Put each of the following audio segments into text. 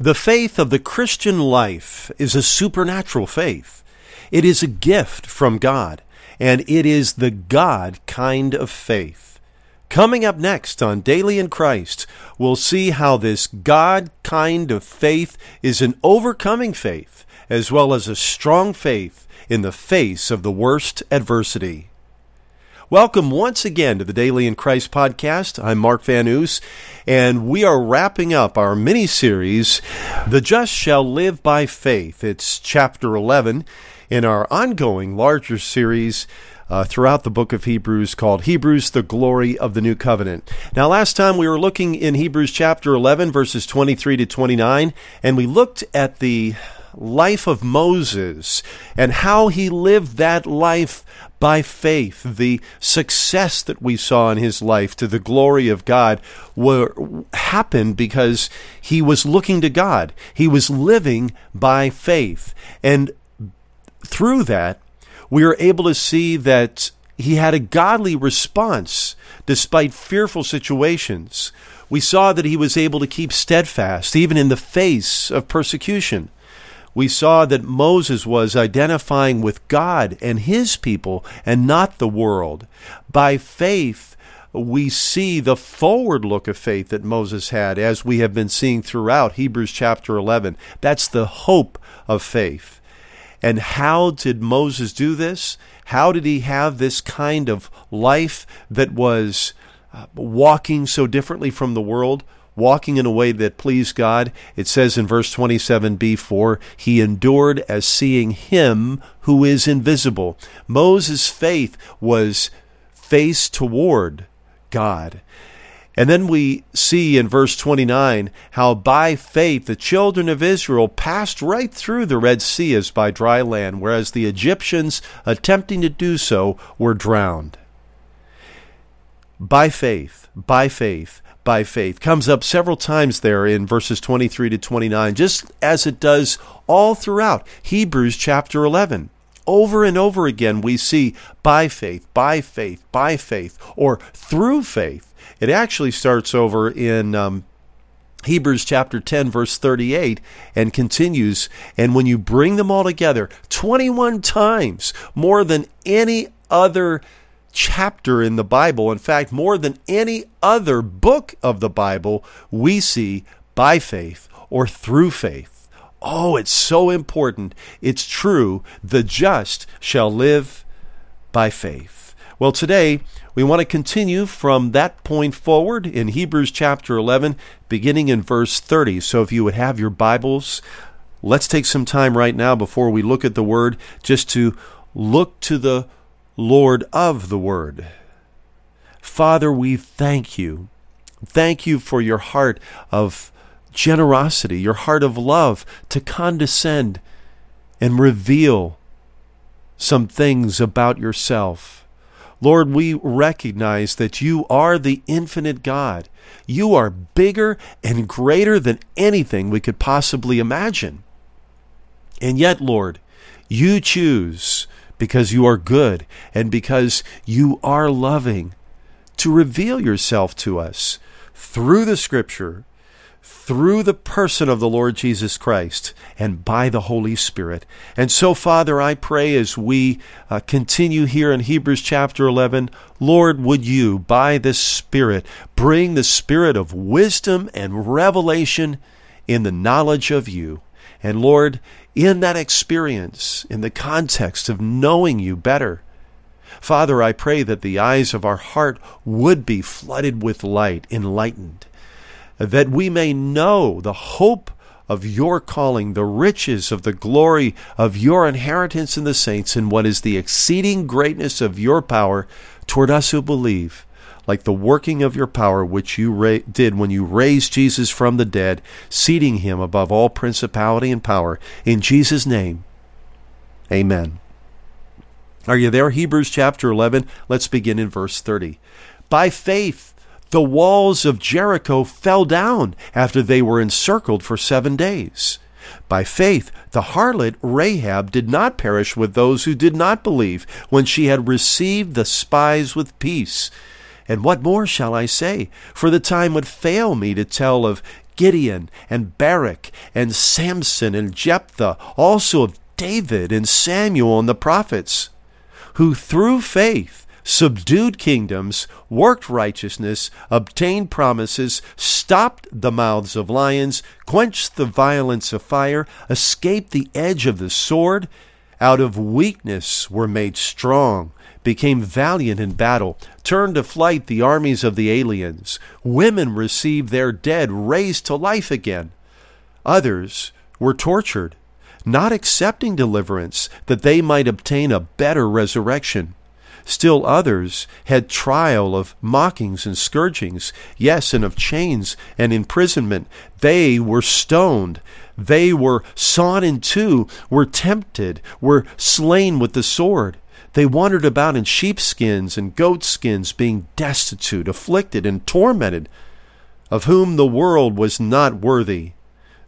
The faith of the Christian life is a supernatural faith. It is a gift from God, and it is the God kind of faith. Coming up next on Daily in Christ, we'll see how this God kind of faith is an overcoming faith, as well as a strong faith in the face of the worst adversity. Welcome once again to the Daily in Christ podcast. I'm Mark Van Oos, and we are wrapping up our mini series, The Just Shall Live by Faith. It's chapter 11 in our ongoing larger series. Uh, throughout the book of Hebrews called Hebrews, the Glory of the New Covenant. Now, last time we were looking in Hebrews chapter 11, verses 23 to 29, and we looked at the life of Moses and how he lived that life by faith. The success that we saw in his life to the glory of God were, happened because he was looking to God. He was living by faith. And through that, we are able to see that he had a godly response despite fearful situations. We saw that he was able to keep steadfast even in the face of persecution we saw that Moses was identifying with God and his people and not the world. By faith, we see the forward look of faith that Moses had, as we have been seeing throughout Hebrews chapter 11. That's the hope of faith. And how did Moses do this? How did he have this kind of life that was uh, walking so differently from the world? Walking in a way that pleased God. It says in verse 27b, For he endured as seeing him who is invisible. Moses' faith was face toward God. And then we see in verse 29 how by faith the children of Israel passed right through the Red Sea as by dry land, whereas the Egyptians, attempting to do so, were drowned. By faith, by faith, by faith comes up several times there in verses 23 to 29, just as it does all throughout Hebrews chapter 11. Over and over again, we see by faith, by faith, by faith, or through faith. It actually starts over in um, Hebrews chapter 10, verse 38, and continues. And when you bring them all together, 21 times more than any other chapter in the Bible. In fact, more than any other book of the Bible, we see by faith or through faith. Oh, it's so important. It's true. The just shall live by faith. Well, today we want to continue from that point forward in Hebrews chapter 11, beginning in verse 30. So if you would have your Bibles, let's take some time right now before we look at the word just to look to the Lord of the Word. Father, we thank you. Thank you for your heart of generosity, your heart of love to condescend and reveal some things about yourself. Lord, we recognize that you are the infinite God. You are bigger and greater than anything we could possibly imagine. And yet, Lord, you choose because you are good and because you are loving, to reveal yourself to us through the Scripture, through the person of the Lord Jesus Christ, and by the Holy Spirit. And so, Father, I pray as we uh, continue here in Hebrews chapter 11, Lord, would you, by the Spirit, bring the spirit of wisdom and revelation in the knowledge of you. And Lord, in that experience, in the context of knowing you better. Father, I pray that the eyes of our heart would be flooded with light, enlightened, that we may know the hope of your calling, the riches of the glory of your inheritance in the saints, and what is the exceeding greatness of your power toward us who believe like the working of your power which you ra- did when you raised Jesus from the dead, seating him above all principality and power. In Jesus' name, amen. Are you there? Hebrews chapter 11. Let's begin in verse 30. By faith, the walls of Jericho fell down after they were encircled for seven days. By faith, the harlot Rahab did not perish with those who did not believe when she had received the spies with peace. And what more shall I say? For the time would fail me to tell of Gideon and Barak and Samson and Jephthah, also of David and Samuel and the prophets, who through faith subdued kingdoms, worked righteousness, obtained promises, stopped the mouths of lions, quenched the violence of fire, escaped the edge of the sword, out of weakness were made strong, became valiant in battle, turned to flight the armies of the aliens. Women received their dead raised to life again. Others were tortured, not accepting deliverance that they might obtain a better resurrection. Still others had trial of mockings and scourgings, yes, and of chains and imprisonment. They were stoned. They were sawn in two, were tempted, were slain with the sword. They wandered about in sheepskins and goatskins, being destitute, afflicted, and tormented, of whom the world was not worthy.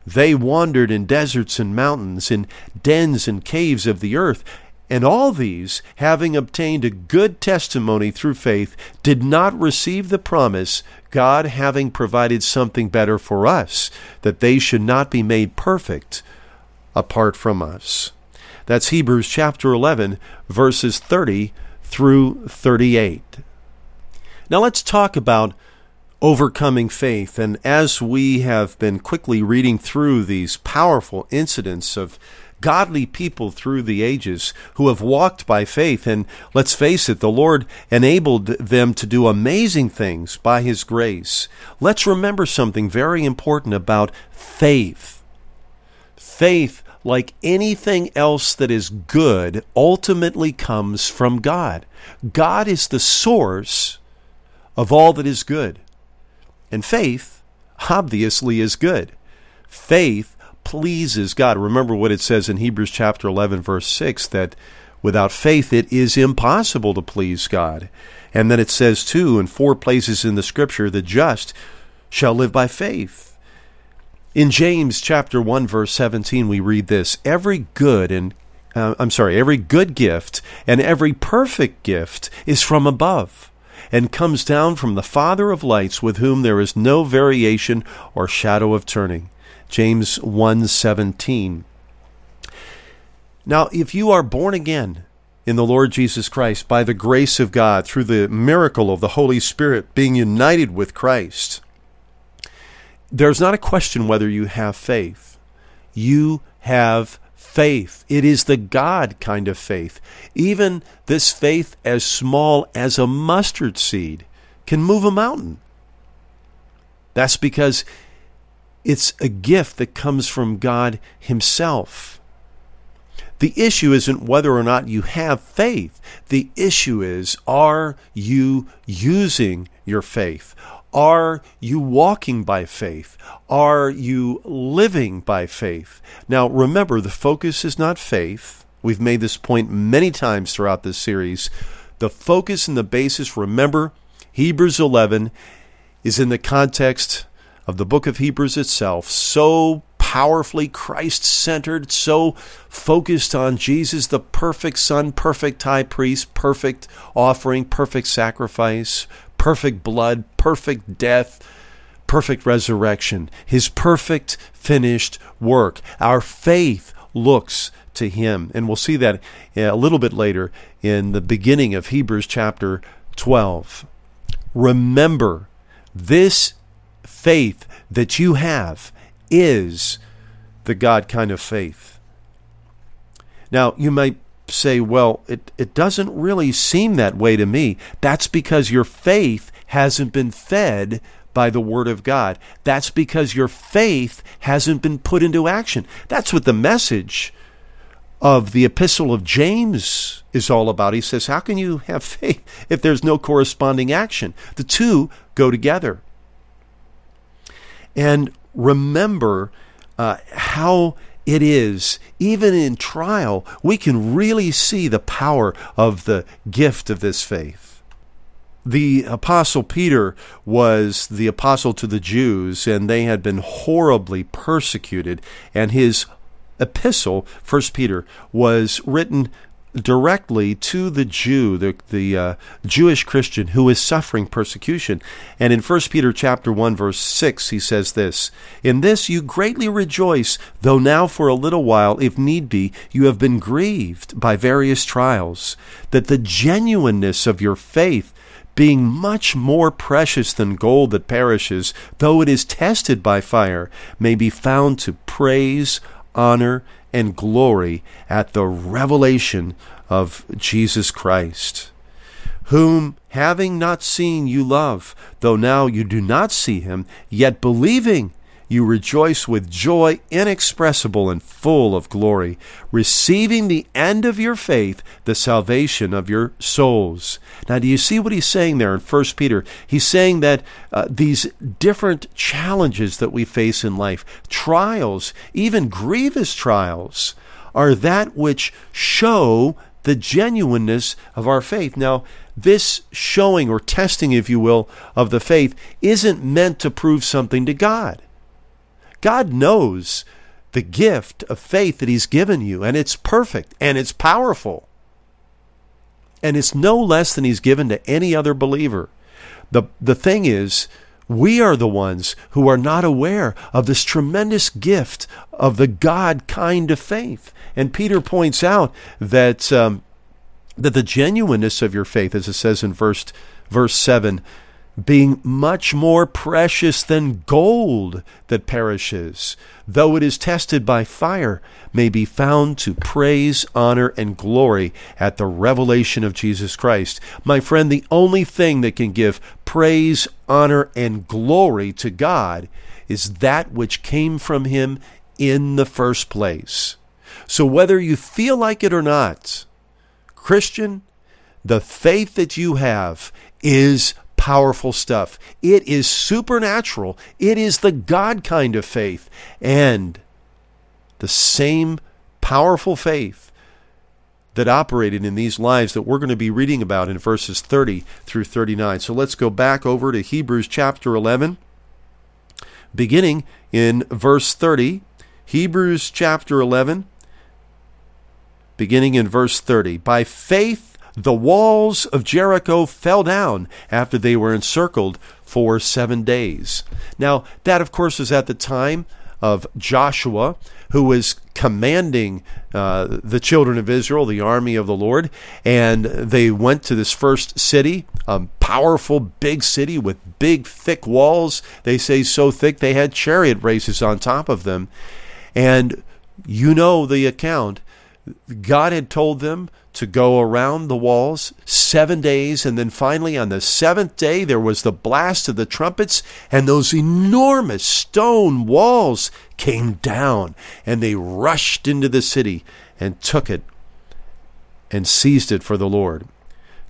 They wandered in deserts and mountains, in dens and caves of the earth. And all these, having obtained a good testimony through faith, did not receive the promise, God having provided something better for us, that they should not be made perfect apart from us. That's Hebrews chapter 11, verses 30 through 38. Now let's talk about overcoming faith. And as we have been quickly reading through these powerful incidents of godly people through the ages who have walked by faith. And let's face it, the Lord enabled them to do amazing things by His grace. Let's remember something very important about faith. Faith, like anything else that is good, ultimately comes from God. God is the source of all that is good. And faith, obviously, is good. Faith pleases God. Remember what it says in Hebrews chapter 11, verse 6 that without faith it is impossible to please God. And then it says, too, in four places in the scripture, the just shall live by faith. In James chapter 1, verse 17, we read this Every good and uh, I'm sorry, every good gift and every perfect gift is from above and comes down from the Father of lights with whom there is no variation or shadow of turning. James 1:17. Now, if you are born again in the Lord Jesus Christ by the grace of God through the miracle of the Holy Spirit being united with Christ, there's not a question whether you have faith. You have faith. It is the God kind of faith. Even this faith as small as a mustard seed can move a mountain. That's because it's a gift that comes from God Himself. The issue isn't whether or not you have faith. The issue is are you using your faith? Are you walking by faith? Are you living by faith? Now, remember, the focus is not faith. We've made this point many times throughout this series. The focus and the basis, remember, Hebrews 11 is in the context of the book of Hebrews itself, so powerfully Christ centered, so focused on Jesus, the perfect Son, perfect high priest, perfect offering, perfect sacrifice, perfect blood, perfect death, perfect resurrection, his perfect finished work. Our faith looks to him. And we'll see that uh, a little bit later in the beginning of Hebrews chapter 12. Remember, this faith that you have is the God kind of faith. Now, you might say, well, it, it doesn't really seem that way to me. That's because your faith hasn't been fed by the Word of God. That's because your faith hasn't been put into action. That's what the message of the Epistle of James is all about. He says, How can you have faith if there's no corresponding action? The two go together and remember uh, how it is, even in trial, we can really see the power of the gift of this faith. The Apostle Peter was the apostle to the Jews, and they had been horribly persecuted, and his epistle, First Peter, was written directly to the Jew, the, the uh, Jewish Christian who is suffering persecution. And in 1 Peter chapter 1 verse 6 he says this, "In this you greatly rejoice, though now for a little while if need be you have been grieved by various trials, that the genuineness of your faith being much more precious than gold that perishes, though it is tested by fire, may be found to praise, honor, and glory at the revelation of Jesus Christ, whom, having not seen, you love, though now you do not see him, yet believing, you rejoice with joy inexpressible and full of glory, receiving the end of your faith, the salvation of your souls. Now, do you see what he's saying there in 1 Peter? He's saying that uh, these different challenges that we face in life, trials, even grievous trials, are that which show the genuineness of our faith. Now, this showing or testing, if you will, of the faith isn't meant to prove something to God. God knows the gift of faith that He's given you, and it's perfect and it's powerful. And it's no less than He's given to any other believer. The, the thing is, we are the ones who are not aware of this tremendous gift of the God kind of faith. And Peter points out that um, that the genuineness of your faith, as it says in verse verse seven, being much more precious than gold that perishes, though it is tested by fire, may be found to praise, honor, and glory at the revelation of Jesus Christ. My friend, the only thing that can give praise, honor, and glory to God is that which came from Him in the first place. So whether you feel like it or not, Christian, the faith that you have is powerful stuff. It is supernatural. It is the God kind of faith. And the same powerful faith that operated in these lives that we're going to be reading about in verses 30 through 39. So let's go back over to Hebrews chapter 11, beginning in verse 30. Hebrews chapter 11, beginning in verse 30. By faith, the walls of Jericho fell down after they were encircled for seven days. Now, that, of course, is at the time of Joshua, who was commanding uh, the children of Israel, the army of the Lord, and they went to this first city, a powerful big city with big, thick walls. They say so thick they had chariot races on top of them. And you know the account. God had told them to go around the walls seven days. And then finally, on the seventh day, there was the blast of the trumpets, and those enormous stone walls came down, and they rushed into the city and took it and seized it for the Lord.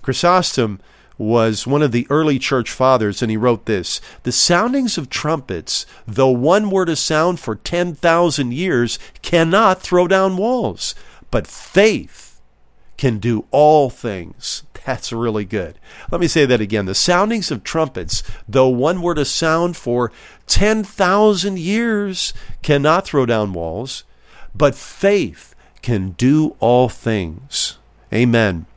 Chrysostom was one of the early church fathers, and he wrote this The soundings of trumpets, though one were to sound for 10,000 years, cannot throw down walls, but faith can do all things. That's really good. Let me say that again. The soundings of trumpets, though one were to sound for 10,000 years, cannot throw down walls, but faith can do all things. Amen.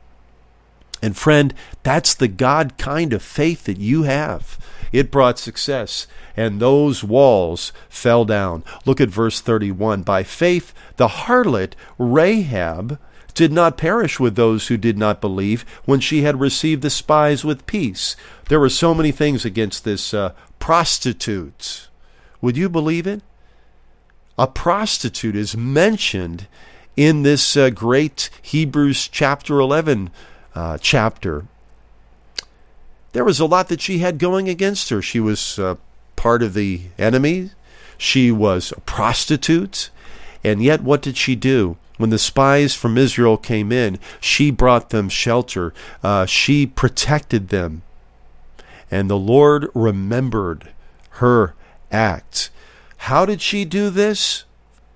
And friend, that's the God kind of faith that you have. It brought success, and those walls fell down. Look at verse 31. By faith, the harlot Rahab did not perish with those who did not believe when she had received the spies with peace. There were so many things against this uh, prostitute. Would you believe it? A prostitute is mentioned in this uh, great Hebrews chapter 11 uh, chapter. There was a lot that she had going against her. She was uh, part of the enemy. She was a prostitute. And yet, what did she do? When the spies from Israel came in, she brought them shelter. Uh, she protected them. And the Lord remembered her act. How did she do this?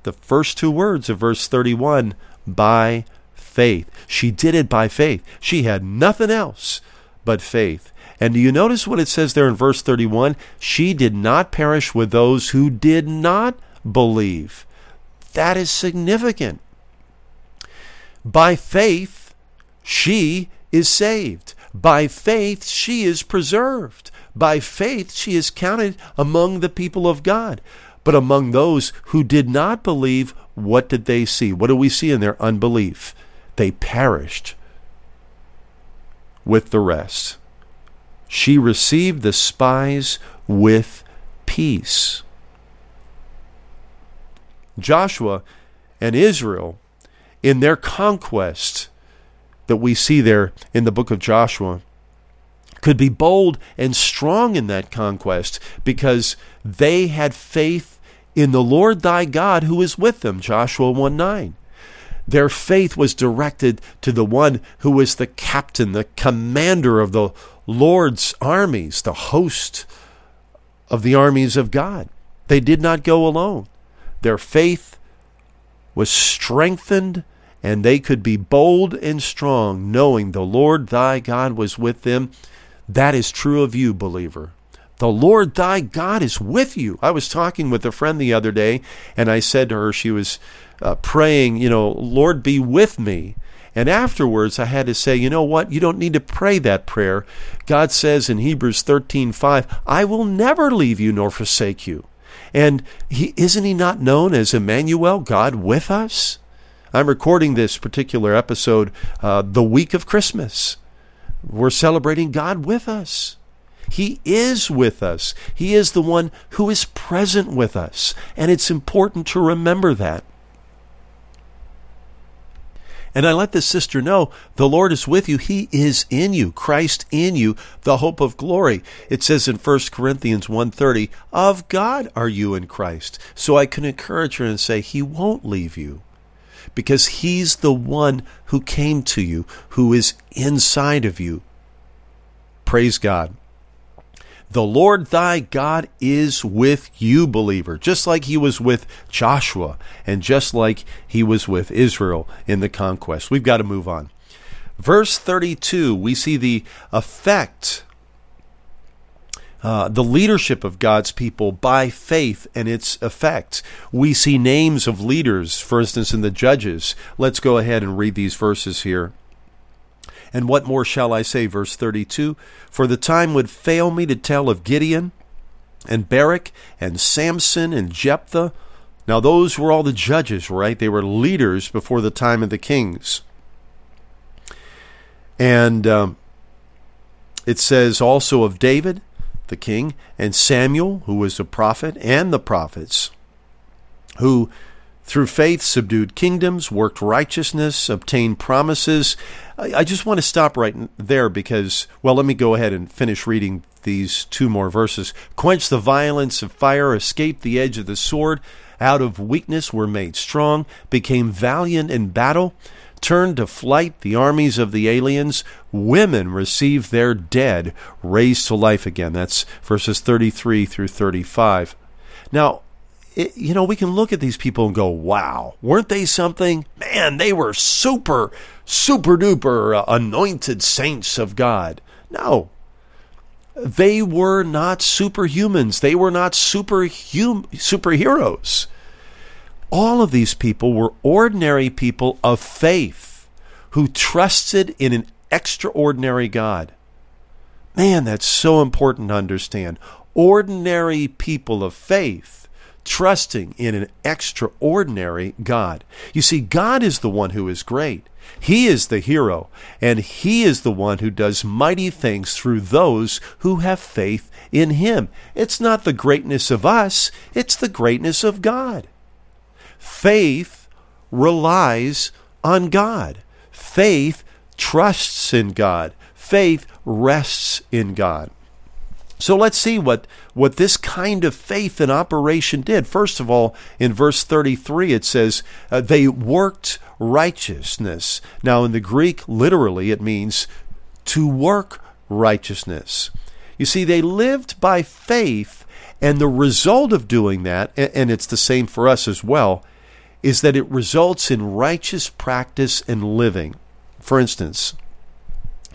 The first two words of verse 31 by faith. She did it by faith. She had nothing else but faith. And do you notice what it says there in verse 31? She did not perish with those who did not believe. That is significant. By faith, she is saved. By faith, she is preserved. By faith, she is counted among the people of God. But among those who did not believe, what did they see? What do we see in their unbelief? They perished with the rest. She received the spies with peace. Joshua and Israel, in their conquest that we see there in the book of Joshua, could be bold and strong in that conquest because they had faith in the Lord thy God who is with them. Joshua 1 9. Their faith was directed to the one who was the captain, the commander of the Lord's armies, the host of the armies of God. They did not go alone. Their faith was strengthened, and they could be bold and strong, knowing the Lord thy God was with them. That is true of you, believer. The Lord thy God is with you. I was talking with a friend the other day, and I said to her, she was uh, praying, you know, Lord be with me. And afterwards, I had to say, you know what? You don't need to pray that prayer. God says in Hebrews 13:5, "I will never leave you nor forsake you." And he isn't he not known as Emmanuel, God with us? I'm recording this particular episode uh, the week of Christmas. We're celebrating God with us. He is with us. He is the one who is present with us. And it's important to remember that. And I let this sister know the Lord is with you. He is in you. Christ in you, the hope of glory. It says in 1 Corinthians 1:30, "Of God are you in Christ." So I can encourage her and say he won't leave you because he's the one who came to you, who is inside of you. Praise God. The Lord thy God is with you, believer, just like he was with Joshua and just like he was with Israel in the conquest. We've got to move on. Verse 32, we see the effect, uh, the leadership of God's people by faith and its effect. We see names of leaders, for instance, in the Judges. Let's go ahead and read these verses here. And what more shall I say? Verse 32 For the time would fail me to tell of Gideon and Barak and Samson and Jephthah. Now, those were all the judges, right? They were leaders before the time of the kings. And um, it says also of David, the king, and Samuel, who was a prophet, and the prophets, who through faith subdued kingdoms, worked righteousness, obtained promises. I, just want to stop right there because, well, let me go ahead and finish reading these two more verses. Quench the violence of fire, escape the edge of the sword. Out of weakness were made strong, became valiant in battle, turned to flight the armies of the aliens. Women received their dead raised to life again. That's verses 33 through 35. Now, it, you know, we can look at these people and go, wow, weren't they something? Man, they were super, super duper uh, anointed saints of God. No. They were not superhumans. They were not superhum- superheroes. All of these people were ordinary people of faith who trusted in an extraordinary God. Man, that's so important to understand. Ordinary people of faith trusting in an extraordinary God. You see, God is the one who is great. He is the hero, and He is the one who does mighty things through those who have faith in Him. It's not the greatness of us, it's the greatness of God. Faith relies on God. Faith trusts in God. Faith rests in God. So let's see what, what this kind of faith in operation did. First of all, in verse 33, it says, uh, they worked righteousness. Now, in the Greek, literally, it means to work righteousness. You see, they lived by faith, and the result of doing that, and it's the same for us as well, is that it results in righteous practice and living. For instance,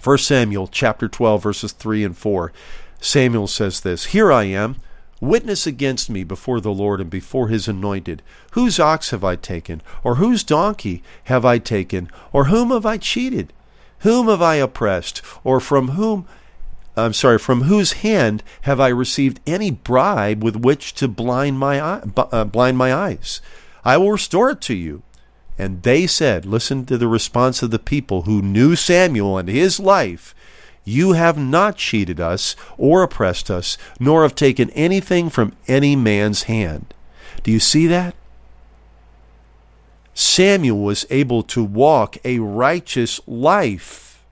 1 Samuel chapter 12 verses 3 and 4 Samuel says this Here I am, witness against me before the Lord and before his anointed. Whose ox have I taken? Or whose donkey have I taken? Or whom have I cheated? Whom have I oppressed? Or from whom I'm sorry, from whose hand have I received any bribe with which to blind my eye, uh, blind my eyes? I will restore it to you. And they said, listen to the response of the people who knew Samuel and his life. You have not cheated us or oppressed us, nor have taken anything from any man's hand. Do you see that? Samuel was able to walk a righteous life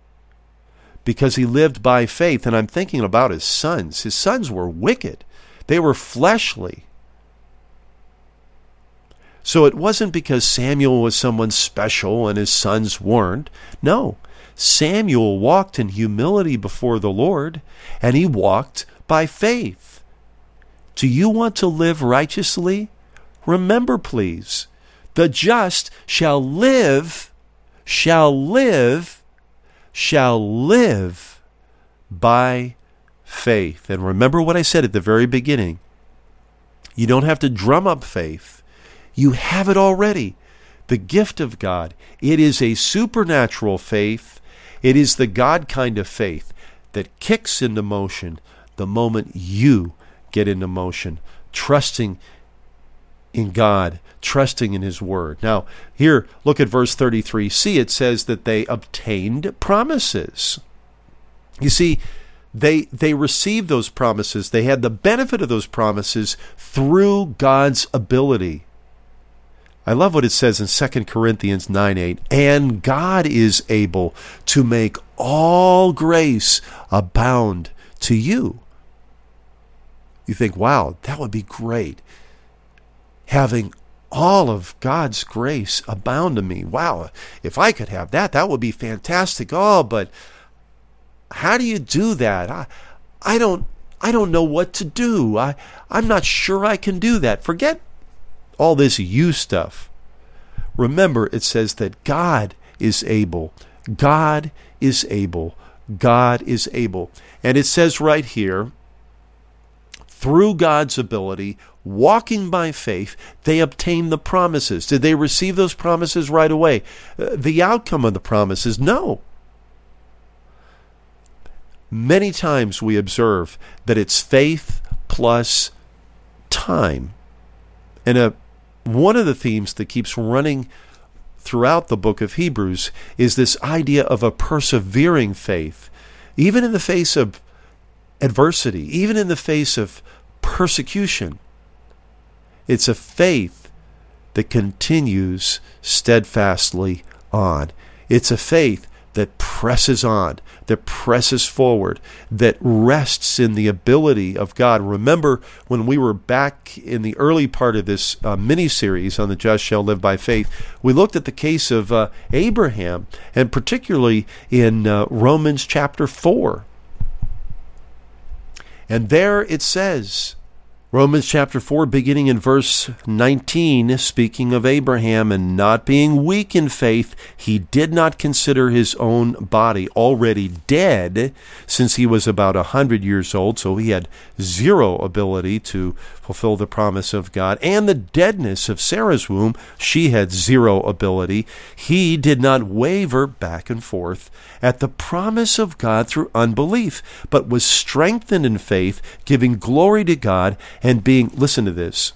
because he lived by faith. And I'm thinking about his sons. His sons were wicked, they were fleshly. So it wasn't because Samuel was someone special and his sons weren't. No, Samuel walked in humility before the Lord, and he walked by faith. Do you want to live righteously? Remember, please, the just shall live, shall live, shall live by faith. And remember what I said at the very beginning. You don't have to drum up faith, you have it already. The gift of God. It is a supernatural faith. It is the God kind of faith that kicks into motion the moment you get into motion, trusting in God, trusting in His Word. Now, here, look at verse 33. See, it says that they obtained promises. You see, they they received those promises. They had the benefit of those promises through God's ability. I love what it says in 2 Corinthians 9 8. And God is able to make all grace abound to you. You think, wow, that would be great having all of God's grace abound to me. Wow, if I could have that, that would be fantastic. Oh, but how do you do that? I, I don't I don't know what to do. I I'm not sure I can do that. Forget all this you stuff. Remember it says that God is able. God is able. God is able. And it says right here through God's ability, walking by faith, they obtain the promises. Did they receive those promises right away? Uh, the outcome of the promises, no. Many times we observe that it's faith plus time. And a, one of the themes that keeps running throughout the book of Hebrews is this idea of a persevering faith, even in the face of adversity, even in the face of persecution. It's a faith that continues steadfastly on. It's a faith that presses on, that presses forward, that rests in the ability of God. Remember when we were back in the early part of this uh, mini series on the just shall live by faith, we looked at the case of uh, Abraham, and particularly in uh, Romans chapter 4. And there it says, Romans chapter 4, beginning in verse 19, speaking of Abraham and not being weak in faith, he did not consider his own body already dead since he was about a hundred years old, so he had zero ability to fulfill the promise of God. And the deadness of Sarah's womb, she had zero ability. He did not waver back and forth at the promise of God through unbelief, but was strengthened in faith, giving glory to God and being, listen to this,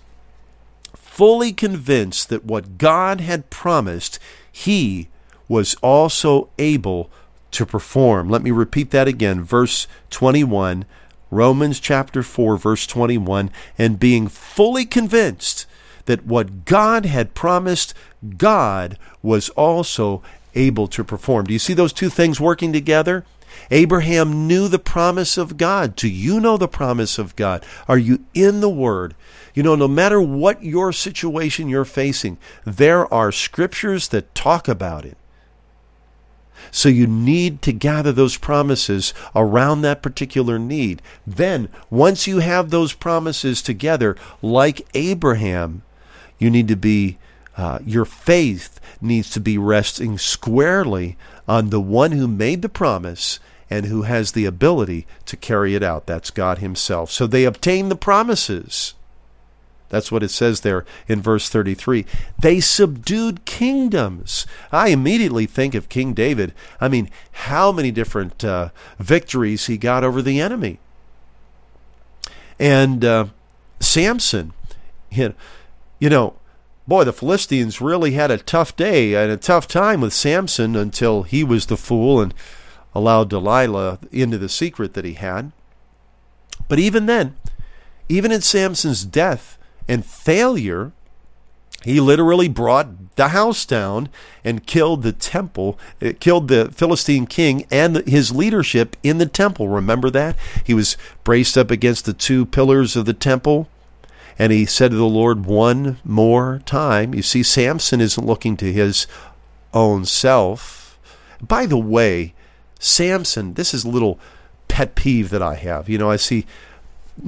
fully convinced that what God had promised, he was also able to perform. Let me repeat that again. Verse 21, Romans chapter 4, verse 21, and being fully convinced that what God had promised, God was also able to perform. Do you see those two things working together? Abraham knew the promise of God. Do you know the promise of God? Are you in the Word? You know, no matter what your situation you're facing, there are scriptures that talk about it. So you need to gather those promises around that particular need. Then, once you have those promises together, like Abraham, you need to be, uh, your faith needs to be resting squarely on the one who made the promise and who has the ability to carry it out. That's God Himself. So they obtain the promises. That's what it says there in verse 33. They subdued kingdoms. I immediately think of King David. I mean, how many different uh, victories he got over the enemy. And uh, Samson, you know, boy, the Philistines really had a tough day and a tough time with Samson until he was the fool and allowed Delilah into the secret that he had. But even then, even in Samson's death and failure, he literally brought the house down and killed the temple, it uh, killed the Philistine king and his leadership in the temple. Remember that? He was braced up against the two pillars of the temple and he said to the Lord one more time. You see, Samson isn't looking to his own self. By the way, Samson, this is a little pet peeve that I have. You know, I see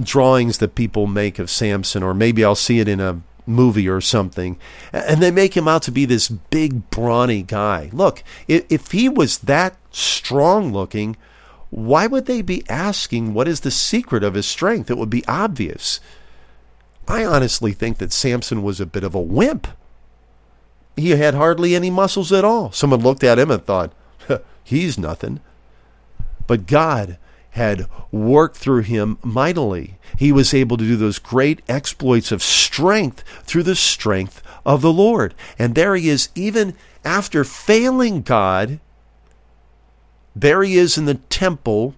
drawings that people make of Samson, or maybe I'll see it in a movie or something, and they make him out to be this big, brawny guy. Look, if he was that strong looking, why would they be asking what is the secret of his strength? It would be obvious. I honestly think that Samson was a bit of a wimp. He had hardly any muscles at all. Someone looked at him and thought, he's nothing. But God had worked through him mightily. He was able to do those great exploits of strength through the strength of the Lord. And there he is, even after failing God, there he is in the temple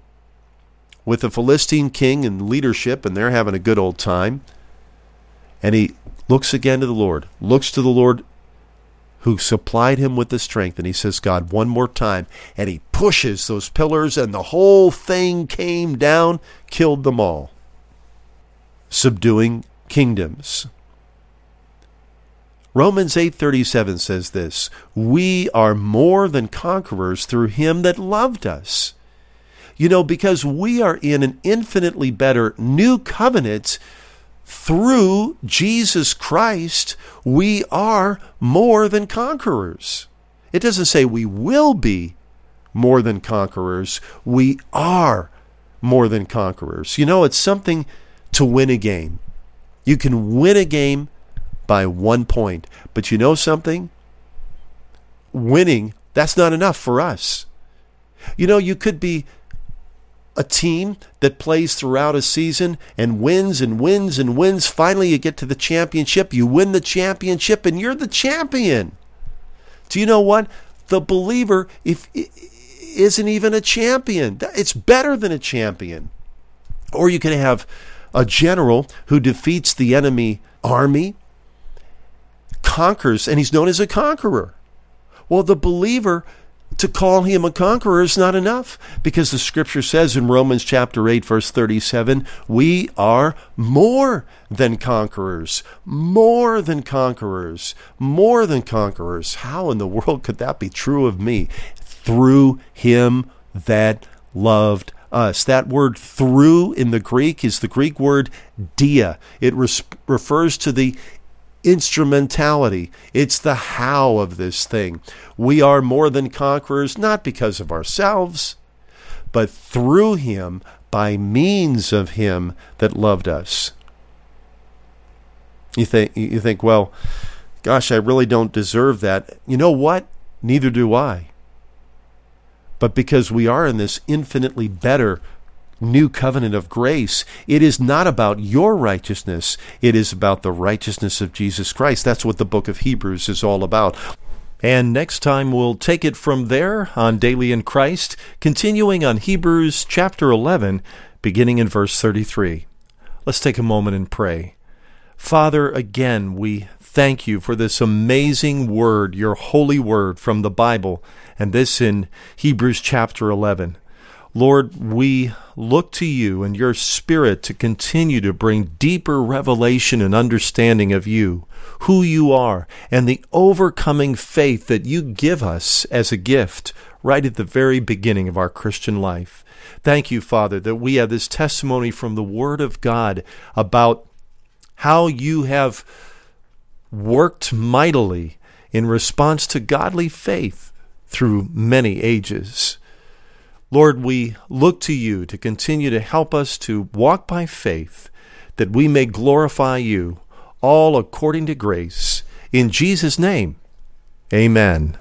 with the Philistine king and leadership, and they're having a good old time. And he looks again to the Lord, looks to the Lord who supplied him with the strength. And he says, God, one more time. And he pushes those pillars, and the whole thing came down, killed them all, subduing kingdoms. Romans 8:37 says this, "We are more than conquerors through him that loved us." You know, because we are in an infinitely better new covenant through Jesus Christ, we are more than conquerors. It doesn't say we will be more than conquerors. We are more than conquerors. You know, it's something to win a game. You can win a game by one point. But you know something? Winning, that's not enough for us. You know, you could be a team that plays throughout a season and wins and wins and wins. Finally, you get to the championship, you win the championship, and you're the champion. Do you know what? The believer if isn't even a champion. It's better than a champion. Or you can have a general who defeats the enemy army, conquers, and he's known as a conqueror. Well, the believer to call him a conqueror is not enough because the scripture says in Romans chapter 8 verse 37 we are more than conquerors more than conquerors more than conquerors how in the world could that be true of me through him that loved us. That word through in the Greek is the Greek word dia. It res- refers to the instrumentality. It's the how of this thing. We are more than conquerors, not because of ourselves, but through Him, by means of Him that loved us. You think, you think, well, gosh, I really don't deserve that. You know what? Neither do I. But because we are in this infinitely better new covenant of grace, it is not about your righteousness. It is about the righteousness of Jesus Christ. That's what the book of Hebrews is all about. And next time we'll take it from there on Daily in Christ, continuing on Hebrews chapter 11, beginning in verse 33. Let's take a moment and pray. Father, again, we thank you for this amazing word, your holy word from the Bible, and this in Hebrews chapter 11. Lord, we look to you and your Spirit to continue to bring deeper revelation and understanding of you, who you are, and the overcoming faith that you give us as a gift right at the very beginning of our Christian life. Thank you, Father, that we have this testimony from the Word of God about how you have worked mightily in response to godly faith through many ages. Lord, we look to you to continue to help us to walk by faith, that we may glorify you all according to grace. In Jesus' name, amen.